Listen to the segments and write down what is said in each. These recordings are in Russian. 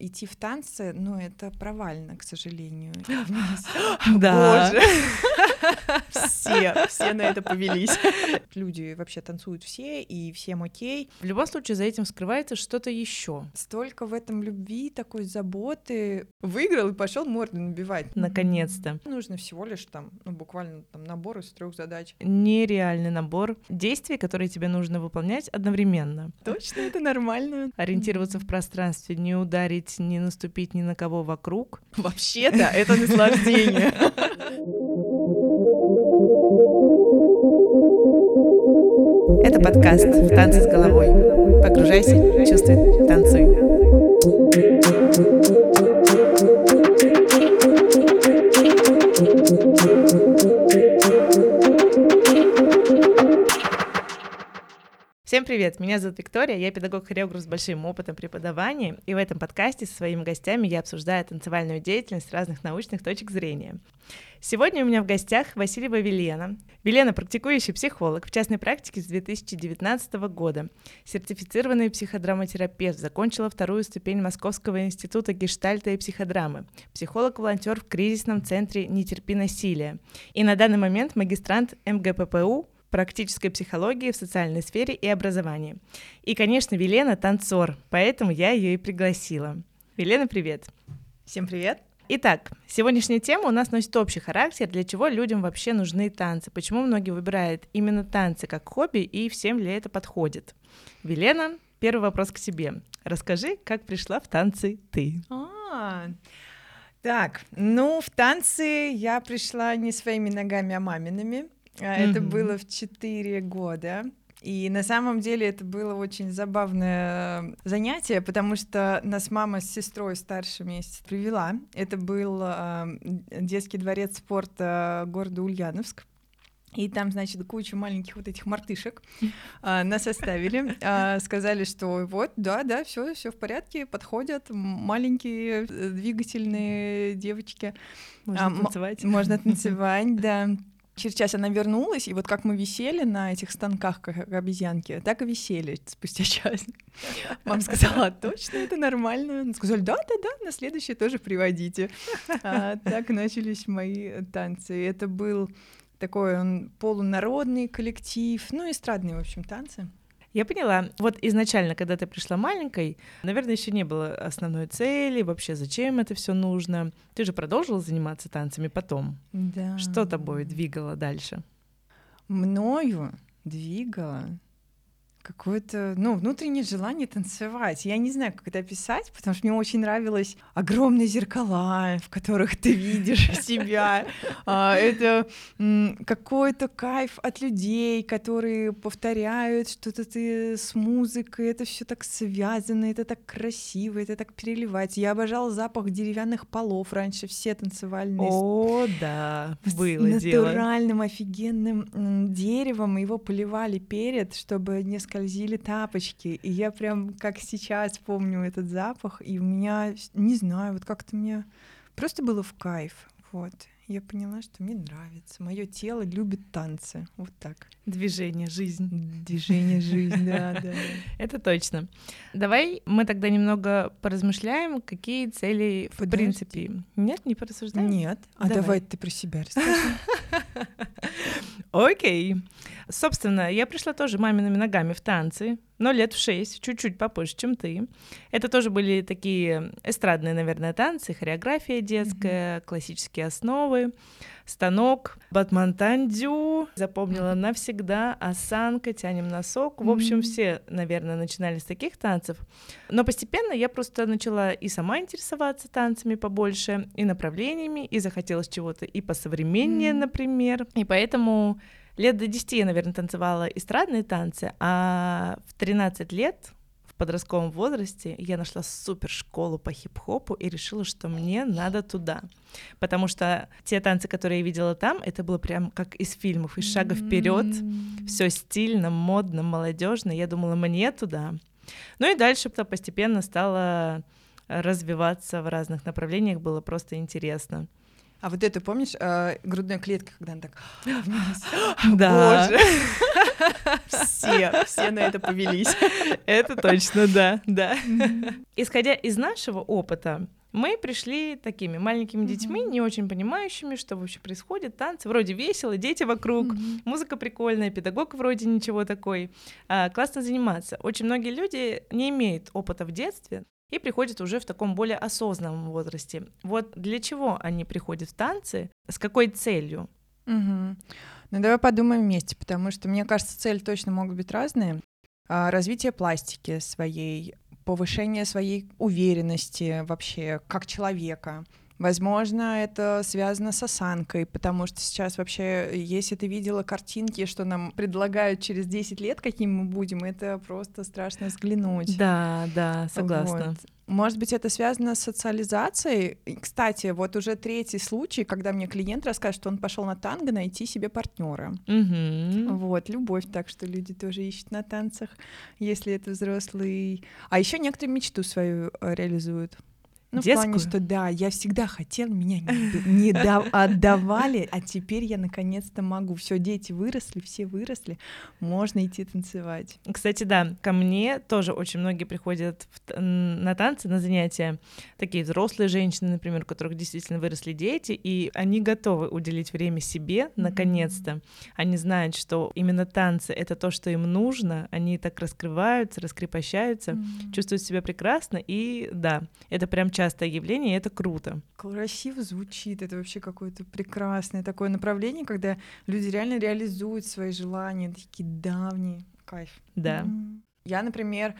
идти в танцы, ну, это провально, к сожалению. Да. Боже. Все, все на это повелись. Люди вообще танцуют все, и всем окей. В любом случае за этим скрывается что-то еще. Столько в этом любви, такой заботы. Выиграл и пошел морду набивать. Наконец-то. Нужно всего лишь там, ну, буквально там набор из трех задач. Нереальный набор действий, которые тебе нужно выполнять одновременно. Точно, это нормально. Ориентироваться в пространстве, не ударить, не наступить ни на кого вокруг. Вообще-то это наслаждение. Это подкаст «Танцы с головой». Погружайся, чувствуй, танцуй. Привет, меня зовут Виктория, я педагог-хореограф с большим опытом преподавания, и в этом подкасте со своими гостями я обсуждаю танцевальную деятельность с разных научных точек зрения. Сегодня у меня в гостях Васильева Велена. Велена — практикующий психолог в частной практике с 2019 года, сертифицированный психодраматерапевт, закончила вторую ступень Московского института гештальта и психодрамы, психолог-волонтер в кризисном центре «Не терпи насилия» и на данный момент магистрант МГППУ практической психологии в социальной сфере и образовании. И, конечно, Велена — танцор, поэтому я ее и пригласила. Велена, привет! Всем привет! Итак, сегодняшняя тема у нас носит общий характер, для чего людям вообще нужны танцы, почему многие выбирают именно танцы как хобби и всем ли это подходит. Велена, первый вопрос к тебе. Расскажи, как пришла в танцы ты? А, так, ну, в танцы я пришла не своими ногами, а мамиными. А, Это было в 4 года. И на самом деле это было очень забавное занятие, потому что нас мама с сестрой старше месяц привела. Это был а, детский дворец спорта города Ульяновск. И там, значит, куча маленьких вот этих мартышек а, нас оставили, а, сказали, что вот, да, да, все, все в порядке, подходят маленькие э, двигательные девочки. Можно А, танцевать? Можно танцевать, да. Через час она вернулась, и вот как мы висели на этих станках, как обезьянки, так и висели спустя час. Мама сказала, «А точно, это нормально. Они Сказали, да, да, да, на следующее тоже приводите. А, так начались мои танцы. И Это был такой он полународный коллектив, ну, эстрадные, в общем, танцы. Я поняла. Вот изначально, когда ты пришла маленькой, наверное, еще не было основной цели, вообще зачем это все нужно. Ты же продолжила заниматься танцами потом. Да. Что тобой двигало дальше? мною двигало какое-то, ну, внутреннее желание танцевать. Я не знаю, как это описать, потому что мне очень нравилось огромные зеркала, в которых ты видишь себя. А, Это какой-то кайф от людей, которые повторяют что-то ты с музыкой. Это все так связано, это так красиво, это так переливается. Я обожала запах деревянных полов раньше, все танцевальные О, да, было дело. натуральным офигенным деревом, его поливали перед, чтобы не скользили тапочки. И я прям как сейчас помню этот запах, и у меня, не знаю, вот как-то мне просто было в кайф. Вот. Я поняла, что мне нравится. Мое тело любит танцы. Вот так. Движение, жизнь. Движение, жизнь, да, да. Это точно. Давай мы тогда немного поразмышляем, какие цели в принципе. Нет, не порассуждаем? Нет. А давай ты про себя расскажи. Окей. Собственно, я пришла тоже мамиными ногами в танцы, но лет в шесть, чуть-чуть попозже, чем ты. Это тоже были такие эстрадные, наверное, танцы, хореография детская, классические основы, станок, батмантандю, запомнила навсегда, осанка, тянем носок. В общем, все, наверное, начинали с таких танцев. Но постепенно я просто начала и сама интересоваться танцами побольше, и направлениями, и захотелось чего-то и посовременнее, Мгм. например. И поэтому лет до 10 я, наверное, танцевала эстрадные танцы, а в 13 лет в подростковом возрасте я нашла супер школу по хип-хопу и решила, что мне надо туда. Потому что те танцы, которые я видела там, это было прям как из фильмов, из шага вперед. Все стильно, модно, молодежно. Я думала, мне туда. Ну и дальше то постепенно стало развиваться в разных направлениях, было просто интересно. А вот это, помнишь, э, грудная клетка, когда она так вниз? Да. Боже. Все, все на это повелись. Это точно, да, да. Исходя из нашего опыта, мы пришли такими маленькими детьми, не очень понимающими, что вообще происходит, танцы, вроде весело, дети вокруг, музыка прикольная, педагог вроде ничего такой, а, классно заниматься. Очень многие люди не имеют опыта в детстве, и приходят уже в таком более осознанном возрасте. Вот для чего они приходят в танцы, с какой целью? Угу. Ну давай подумаем вместе, потому что мне кажется, цели точно могут быть разные. А, развитие пластики своей, повышение своей уверенности вообще как человека. Возможно, это связано с осанкой, потому что сейчас вообще, если ты видела картинки, что нам предлагают через 10 лет, каким мы будем, это просто страшно взглянуть. Да, да, согласна. Вот. Может быть, это связано с социализацией. И, кстати, вот уже третий случай, когда мне клиент расскажет, что он пошел на танго найти себе партнера. Угу. Вот, любовь, так что люди тоже ищут на танцах, если это взрослый. А еще некоторые мечту свою э, реализуют. Ну, Детскую? в плане, что да, я всегда хотел, меня не, не да- отдавали, а теперь я наконец-то могу. Все, дети выросли, все выросли, можно идти танцевать. Кстати, да, ко мне тоже очень многие приходят в на танцы, на занятия, такие взрослые женщины, например, у которых действительно выросли дети, и они готовы уделить время себе, наконец-то. Они знают, что именно танцы — это то, что им нужно, они так раскрываются, раскрепощаются, чувствуют себя прекрасно, и да, это прям частое явление, и это круто. Красиво звучит, это вообще какое-то прекрасное такое направление, когда люди реально реализуют свои желания, такие давние. Кайф. Да. Я, например,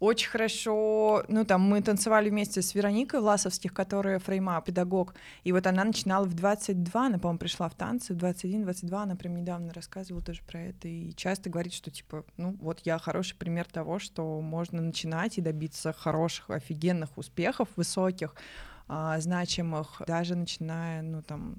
очень хорошо, ну там мы танцевали вместе с Вероникой Власовских, которая фрейма, педагог, и вот она начинала в 22, она, по-моему, пришла в танцы, в 21-22, она прям недавно рассказывала тоже про это, и часто говорит, что типа, ну вот я хороший пример того, что можно начинать и добиться хороших, офигенных успехов, высоких, а, значимых, даже начиная, ну там,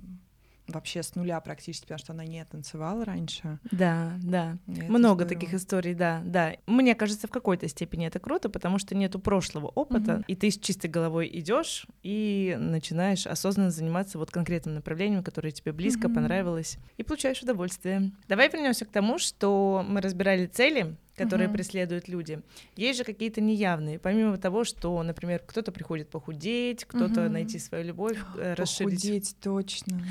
вообще с нуля практически, потому что она не танцевала раньше. Да, да. И это Много здорово. таких историй, да, да. Мне кажется, в какой-то степени это круто, потому что нету прошлого опыта, Мгм. и ты с чистой головой идешь и начинаешь осознанно заниматься вот конкретным направлением, которое тебе близко, Мгм. понравилось, и получаешь удовольствие. Давай вернемся к тому, что мы разбирали цели, которые Мгм. преследуют люди. Есть же какие-то неявные, помимо того, что, например, кто-то приходит похудеть, кто-то Мгм. найти свою любовь, э, расширить Похудеть, точно,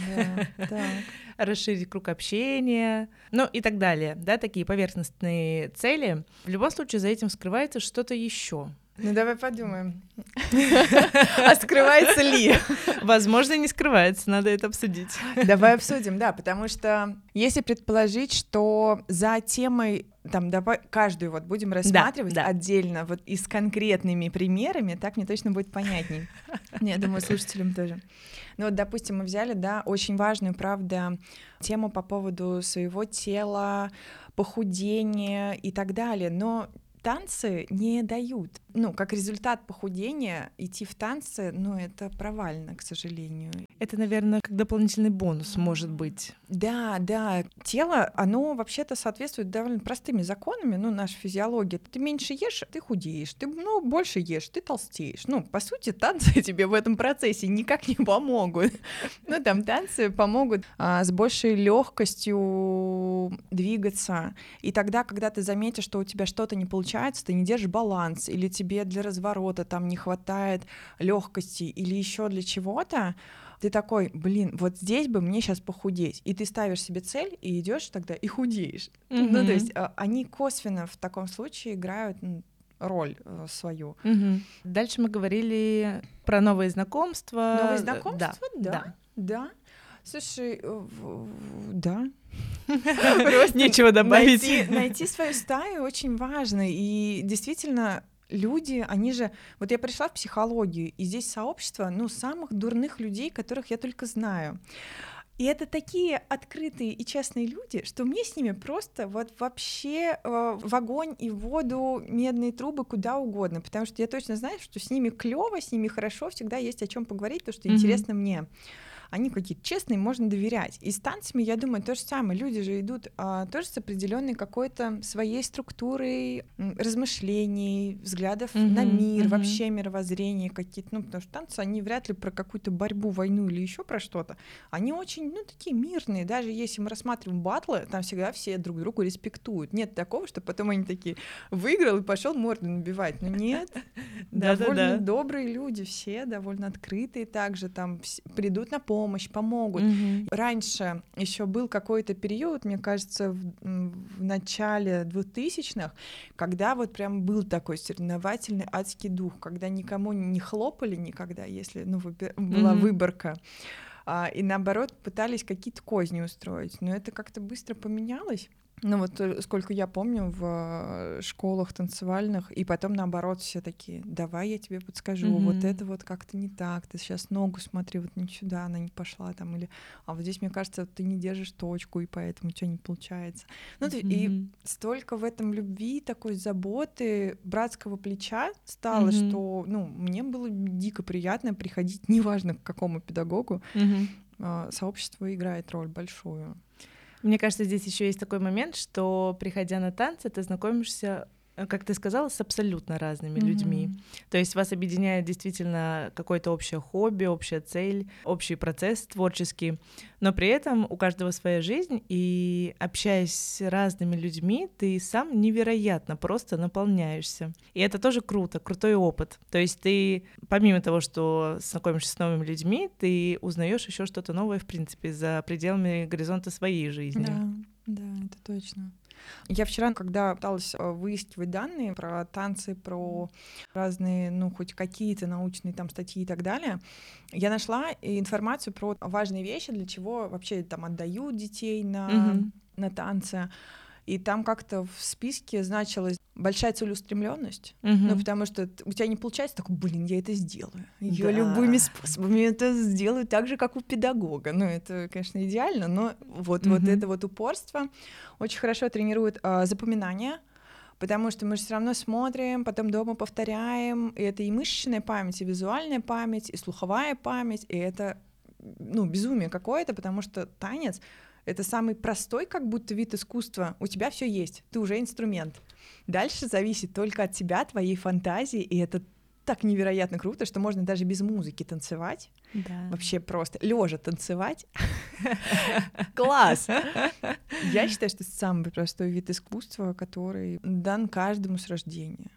да. Расширить круг общения, ну и так далее, да, такие поверхностные цели. В любом случае за этим скрывается что-то еще. Ну давай подумаем. А скрывается ли? Возможно, не скрывается, надо это обсудить. Давай обсудим, да, потому что если предположить, что за темой там давай каждую вот будем рассматривать да. отдельно, вот и с конкретными примерами, так мне точно будет понятней. Я думаю, слушателям тоже. Ну вот, допустим, мы взяли, да, очень важную, правда, тему по поводу своего тела, похудения и так далее, но танцы не дают. Ну, как результат похудения, идти в танцы, ну, это провально, к сожалению. Это, наверное, как дополнительный бонус может быть. Да, да, тело, оно вообще-то соответствует довольно простыми законами, ну, наша физиология. Ты меньше ешь, ты худеешь, ты, ну, больше ешь, ты толстеешь. Ну, по сути, танцы тебе в этом процессе никак не помогут. Ну, там танцы помогут а, с большей легкостью двигаться. И тогда, когда ты заметишь, что у тебя что-то не получается, ты не держишь баланс, или тебе для разворота там не хватает легкости, или еще для чего-то, ты такой, блин, вот здесь бы мне сейчас похудеть. И ты ставишь себе цель и идешь тогда и худеешь. Ну, то есть а, они косвенно в таком случае играют роль э, свою. Мгм. Дальше мы говорили про новые знакомства. Новые Э, знакомства, да. да. Да. Слушай, э, да. Просто Нечего добавить. Найти, найти свою стаю очень важно. И действительно, люди, они же... Вот я пришла в психологию, и здесь сообщество, ну, самых дурных людей, которых я только знаю. И это такие открытые и честные люди, что мне с ними просто вот вообще э, в огонь и в воду, медные трубы, куда угодно, потому что я точно знаю, что с ними клево, с ними хорошо, всегда есть о чем поговорить, то, что Мгм. интересно мне. Они какие-то честные, можно доверять. И с танцами, я думаю, то же самое. Люди же идут а, тоже с определенной какой-то своей структурой размышлений, взглядов mm-hmm, на мир, mm-hmm. вообще мировоззрение какие-то. Ну, потому что танцы, они вряд ли про какую-то борьбу, войну или еще про что-то. Они очень, ну, такие мирные. Даже если мы рассматриваем батлы, там всегда все друг друга респектуют. Нет такого, что потом они такие выиграл и пошел морду набивать. Но нет, довольно добрые люди все, довольно открытые также, там придут на помощь, помогут. Раньше еще был какой-то период, мне кажется, в начале 2000-х, когда вот прям был такой соревновательный адский дух, когда никому не хлопали никогда, если ну, была выборка а, и наоборот пытались какие-то козни устроить. Но это как-то быстро поменялось. Ну вот э, сколько я помню в э, школах танцевальных, и потом наоборот все такие, давай я тебе подскажу, mm-hmm. вот это вот как-то не так, ты сейчас ногу смотри, вот не сюда она не пошла там, или, а вот здесь мне кажется, ты не держишь точку, и поэтому у тебя не получается. Ну mm-hmm. и столько в этом любви, такой заботы, братского плеча стало, mm-hmm. что, ну, мне было дико приятно приходить, неважно к какому педагогу, mm-hmm. сообщество играет роль большую. Мне кажется, здесь еще есть такой момент, что приходя на танцы, ты знакомишься как ты сказала, с абсолютно разными mm-hmm. людьми. То есть вас объединяет действительно какое-то общее хобби, общая цель, общий процесс творческий, но при этом у каждого своя жизнь, и общаясь с разными людьми, ты сам невероятно просто наполняешься. И это тоже круто, крутой опыт. То есть ты, помимо того, что знакомишься с новыми людьми, ты узнаешь еще что-то новое, в принципе, за пределами горизонта своей жизни. Да, да, это точно. Я вчера, когда пыталась э, выискивать данные про танцы, про разные, ну, хоть какие-то научные там статьи и так далее, я нашла информацию про важные вещи, для чего вообще там отдают детей на, mm-hmm. на танцы и там как-то в списке значилась большая целеустремленность, угу. ну потому что у тебя не получается такой, блин, я это сделаю, я да. любыми способами это сделаю так же, как у педагога, ну это, конечно, идеально, но вот угу. вот это вот упорство очень хорошо тренирует а, запоминание, потому что мы же все равно смотрим, потом дома повторяем, и это и мышечная память, и визуальная память, и слуховая память, и это ну безумие какое-то, потому что танец это самый простой как будто вид искусства. У тебя все есть, ты уже инструмент. Дальше зависит только от тебя, твоей фантазии, и это так невероятно круто, что можно даже без музыки танцевать. Да. Вообще просто лежа танцевать. Класс! Я считаю, что это самый простой вид искусства, который дан каждому с рождения.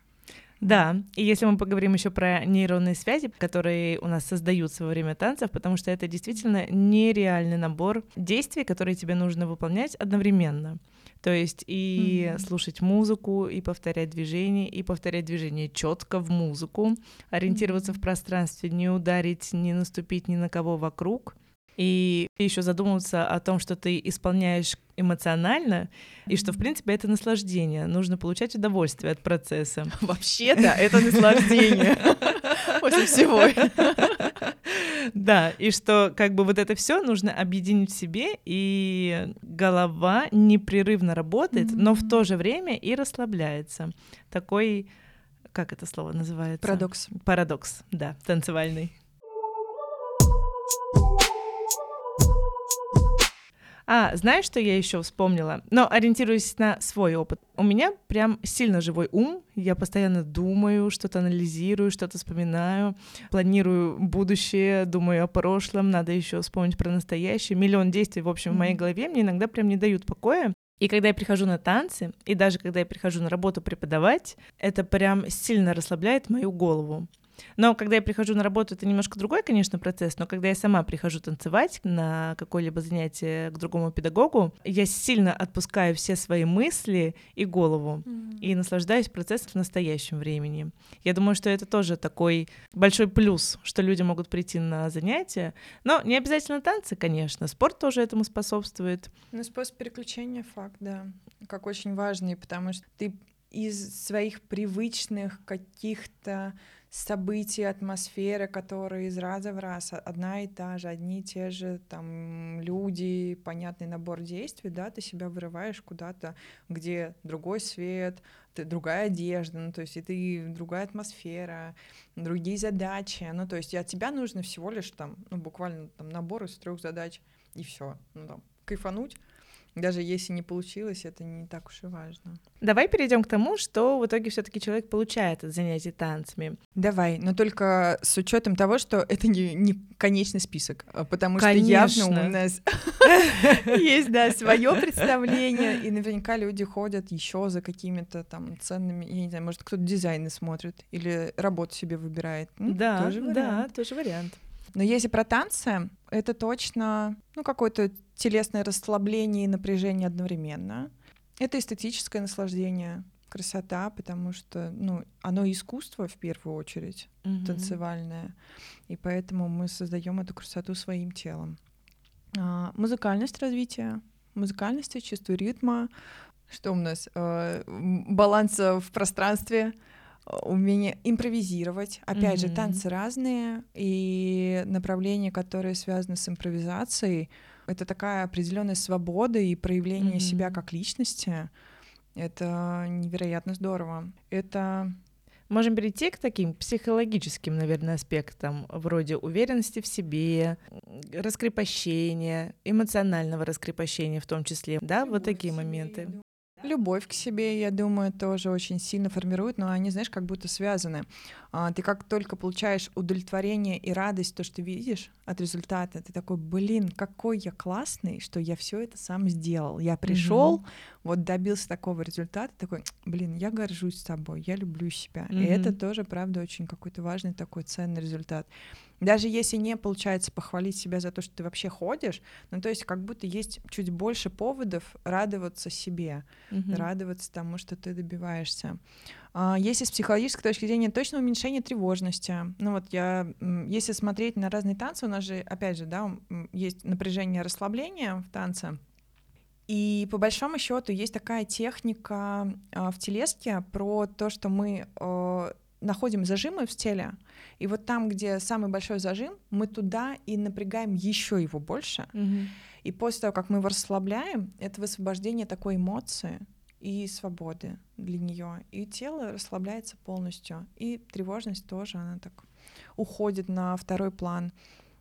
Да, и если мы поговорим еще про нейронные связи, которые у нас создаются во время танцев, потому что это действительно нереальный набор действий, которые тебе нужно выполнять одновременно. То есть и mm-hmm. слушать музыку, и повторять движение, и повторять движение четко в музыку, ориентироваться mm-hmm. в пространстве, не ударить, не наступить ни на кого вокруг, и еще задумываться о том, что ты исполняешь эмоционально, и что, в принципе, это наслаждение. Нужно получать удовольствие от процесса. Вообще-то это наслаждение после всего. Да, и что как бы вот это все нужно объединить в себе, и голова непрерывно работает, но в то же время и расслабляется. Такой, как это слово называется? Парадокс. Парадокс, да, танцевальный. А, знаешь, что я еще вспомнила? Но ориентируясь на свой опыт. У меня прям сильно живой ум. Я постоянно думаю, что-то анализирую, что-то вспоминаю, планирую будущее, думаю о прошлом, надо еще вспомнить про настоящее. Миллион действий, в общем, mm-hmm. в моей голове мне иногда прям не дают покоя. И когда я прихожу на танцы, и даже когда я прихожу на работу преподавать, это прям сильно расслабляет мою голову. Но когда я прихожу на работу, это немножко другой, конечно, процесс, но когда я сама прихожу танцевать на какое-либо занятие к другому педагогу, я сильно отпускаю все свои мысли и голову mm-hmm. и наслаждаюсь процессом в настоящем времени. Я думаю, что это тоже такой большой плюс, что люди могут прийти на занятия, но не обязательно танцы, конечно, спорт тоже этому способствует. Ну, способ переключения факт, да, как очень важный, потому что ты из своих привычных каких-то события, атмосфера, которые из раза в раз одна и та же, одни и те же там люди, понятный набор действий, да, ты себя вырываешь куда-то, где другой свет, ты, другая одежда, ну, то есть и ты другая атмосфера, другие задачи, ну, то есть от тебя нужно всего лишь там, ну, буквально там набор из трех задач, и все, ну, там, кайфануть, даже если не получилось, это не так уж и важно. Давай перейдем к тому, что в итоге все-таки человек получает от занятий танцами. Давай, но только с учетом того, что это не, не конечный список, а потому Конечно. что явно у нас есть, да, свое представление, и наверняка люди ходят еще за какими-то там ценными, я не знаю, может, кто-то дизайны смотрит или работу себе выбирает. Да, да, тоже вариант. Но если про танцы, это точно ну, какое-то телесное расслабление и напряжение одновременно. Это эстетическое наслаждение, красота, потому что ну, оно искусство в первую очередь, mm-hmm. танцевальное. И поэтому мы создаем эту красоту своим телом. А, музыкальность развития, музыкальность, чувство ритма, что у нас? А, баланс в пространстве, умение импровизировать. Опять mm-hmm. же, танцы разные, и направления, которые связаны с импровизацией, это такая определенная свобода и проявление mm-hmm. себя как личности. Это невероятно здорово. Это Можем перейти к таким психологическим, наверное, аспектам, вроде уверенности в себе, раскрепощения, эмоционального раскрепощения в том числе, да, вот такие моменты. Любовь к себе, я думаю, тоже очень сильно формирует, но они, знаешь, как будто связаны. А, ты как только получаешь удовлетворение и радость, то, что ты видишь от результата, ты такой, блин, какой я классный, что я все это сам сделал. Я пришел, mm-hmm. вот добился такого результата, такой, блин, я горжусь собой, я люблю себя. Mm-hmm. И это тоже, правда, очень какой-то важный такой ценный результат. Даже если не получается похвалить себя за то, что ты вообще ходишь, ну то есть как будто есть чуть больше поводов радоваться себе, mm-hmm. радоваться тому, что ты добиваешься. А, если с психологической точки зрения, точно уменьшение тревожности. Ну вот я, если смотреть на разные танцы, у нас же, опять же, да, есть напряжение расслабления в танце. И по большому счету есть такая техника э, в телеске про то, что мы э, находим зажимы в теле, и вот там, где самый большой зажим, мы туда и напрягаем еще его больше. Mm-hmm. И после того, как мы его расслабляем, это высвобождение такой эмоции и свободы для нее. И тело расслабляется полностью. И тревожность тоже, она так уходит на второй план.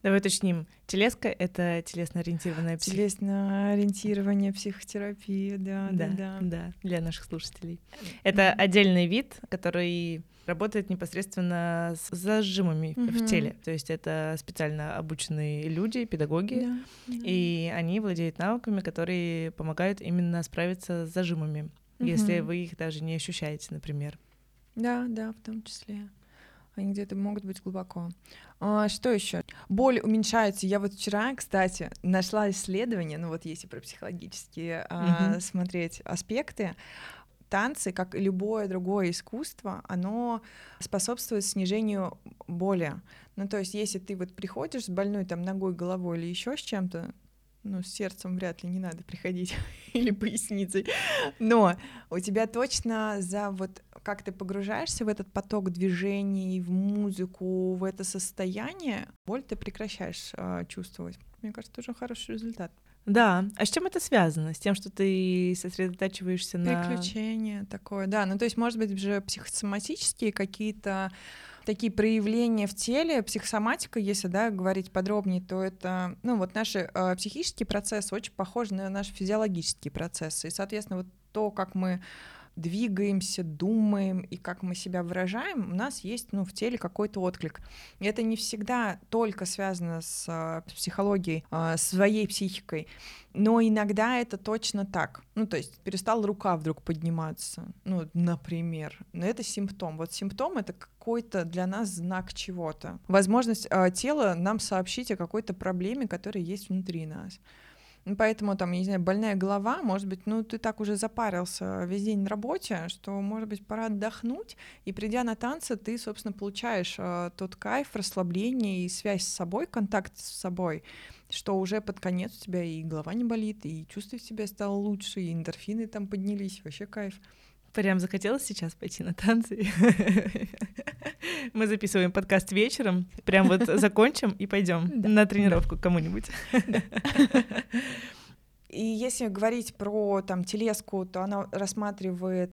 Давай уточним. Телеска — это телесно-ориентированная псих... Телесно-ориентирование, психотерапия, да, да, да, да. для наших слушателей. Это mm-hmm. отдельный вид, который работает непосредственно с зажимами mm-hmm. в теле. То есть это специально обученные люди, педагоги, да, и они владеют навыками, которые помогают именно справиться с зажимами, mm-hmm. если вы их даже не ощущаете, например. Да, да, в том числе они где-то могут быть глубоко. А, что еще? Боль уменьшается. Я вот вчера, кстати, нашла исследование, ну вот если про психологические а, смотреть аспекты, танцы, как и любое другое искусство, оно способствует снижению боли. Ну, то есть, если ты вот приходишь с больной там ногой, головой или еще с чем-то, ну, с сердцем вряд ли не надо приходить или поясницей, но у тебя точно за вот как ты погружаешься в этот поток движений, в музыку, в это состояние, боль ты прекращаешь э, чувствовать. Мне кажется, это уже хороший результат. Да, а с чем это связано? С тем, что ты сосредотачиваешься на... Приключение такое, да. Ну, то есть, может быть, уже психосоматические какие-то такие проявления в теле, психосоматика, если да, говорить подробнее, то это, ну, вот наши э, психические процессы очень похожи на наши физиологические процессы. И, соответственно, вот то, как мы двигаемся, думаем и как мы себя выражаем, у нас есть ну, в теле какой-то отклик. И это не всегда только связано с, с психологией, а, своей психикой, но иногда это точно так. Ну, то есть перестала рука вдруг подниматься, ну, например. Но это симптом. Вот симптом — это какой-то для нас знак чего-то. Возможность э, тела нам сообщить о какой-то проблеме, которая есть внутри нас. Поэтому, там, я не знаю, больная голова, может быть, ну, ты так уже запарился весь день на работе, что, может быть, пора отдохнуть, и придя на танцы, ты, собственно, получаешь э, тот кайф, расслабление и связь с собой, контакт с собой, что уже под конец у тебя и голова не болит, и чувствовать себя стало лучше, и эндорфины там поднялись, вообще кайф. Прям захотелось сейчас пойти на танцы. Мы записываем подкаст вечером, прям вот закончим и пойдем на тренировку кому-нибудь. И если говорить про там телеску, то она рассматривает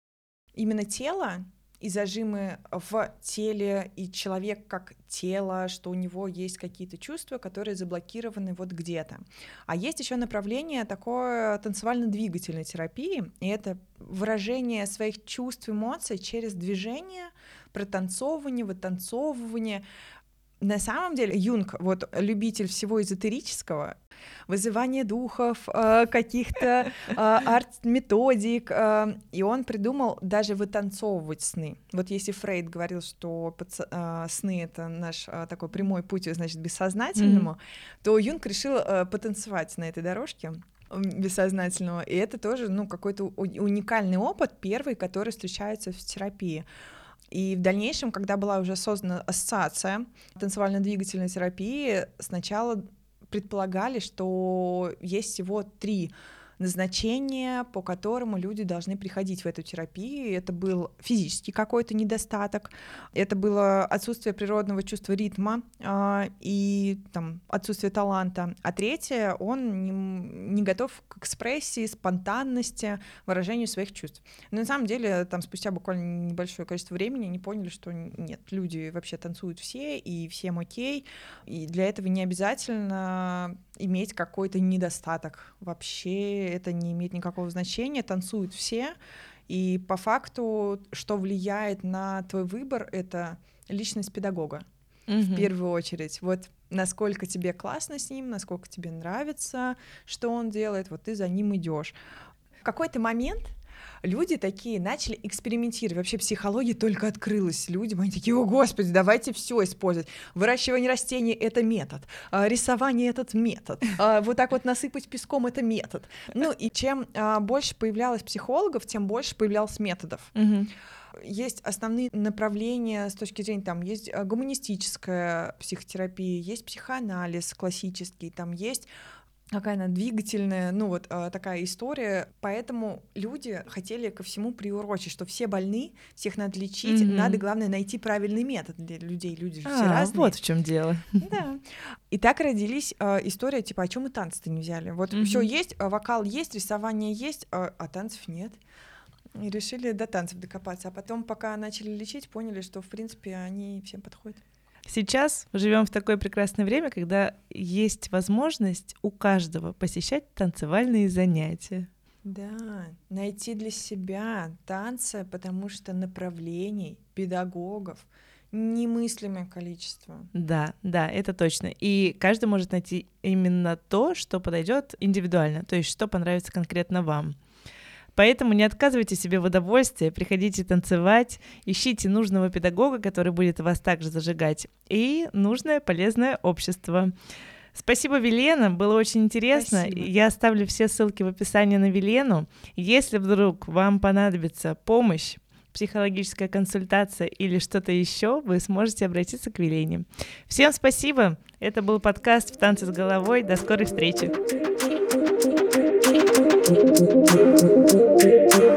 именно тело, и зажимы в теле, и человек как тело, что у него есть какие-то чувства, которые заблокированы вот где-то. А есть еще направление такое танцевально-двигательной терапии, и это выражение своих чувств, эмоций через движение, протанцовывание, вытанцовывание, на самом деле Юнг, вот любитель всего эзотерического, вызывание духов, э, каких-то э, арт-методик, э, и он придумал даже вытанцовывать сны. Вот если Фрейд говорил, что сны — это наш такой прямой путь, значит, бессознательному, mm-hmm. то Юнг решил потанцевать на этой дорожке бессознательного, и это тоже, ну, какой-то уникальный опыт, первый, который встречается в терапии. И в дальнейшем, когда была уже создана ассоциация танцевально-двигательной терапии, сначала предполагали, что есть всего три назначение, по которому люди должны приходить в эту терапию. Это был физический какой-то недостаток, это было отсутствие природного чувства ритма э, и там, отсутствие таланта. А третье, он не, не готов к экспрессии, спонтанности, выражению своих чувств. Но на самом деле, там спустя буквально небольшое количество времени они поняли, что нет, люди вообще танцуют все, и всем окей, и для этого не обязательно иметь какой-то недостаток. Вообще это не имеет никакого значения, танцуют все. И по факту, что влияет на твой выбор, это личность педагога mm-hmm. в первую очередь. Вот насколько тебе классно с ним, насколько тебе нравится, что он делает, вот ты за ним идешь. В какой-то момент люди такие начали экспериментировать. Вообще психология только открылась людям. Они такие, о господи, давайте все использовать. Выращивание растений — это метод. А, рисование — этот метод. А, вот так вот насыпать песком — это метод. Ну и чем а, больше появлялось психологов, тем больше появлялось методов. есть основные направления с точки зрения, там есть гуманистическая психотерапия, есть психоанализ классический, там есть какая она двигательная, ну вот э, такая история. Поэтому люди хотели ко всему приурочить, что все больны, всех надо лечить, mm-hmm. надо, главное, найти правильный метод для людей. Люди же а, все разные. Вот в чем дело. Да. И так родились э, история, типа, о чем мы танцы-то не взяли? Вот mm-hmm. все есть, э, вокал есть, рисование есть, э, а танцев нет. И решили до танцев докопаться. А потом, пока начали лечить, поняли, что, в принципе, они всем подходят. Сейчас живем в такое прекрасное время, когда есть возможность у каждого посещать танцевальные занятия. Да, найти для себя танцы, потому что направлений, педагогов немыслимое количество. Да, да, это точно. И каждый может найти именно то, что подойдет индивидуально, то есть что понравится конкретно вам. Поэтому не отказывайте себе в удовольствии, приходите танцевать, ищите нужного педагога, который будет вас также зажигать, и нужное полезное общество. Спасибо, Велена, было очень интересно. Спасибо. Я оставлю все ссылки в описании на Велену. Если вдруг вам понадобится помощь, психологическая консультация или что-то еще, вы сможете обратиться к Велене. Всем спасибо. Это был подкаст «В танце с головой». До скорой встречи. どこどこどこ?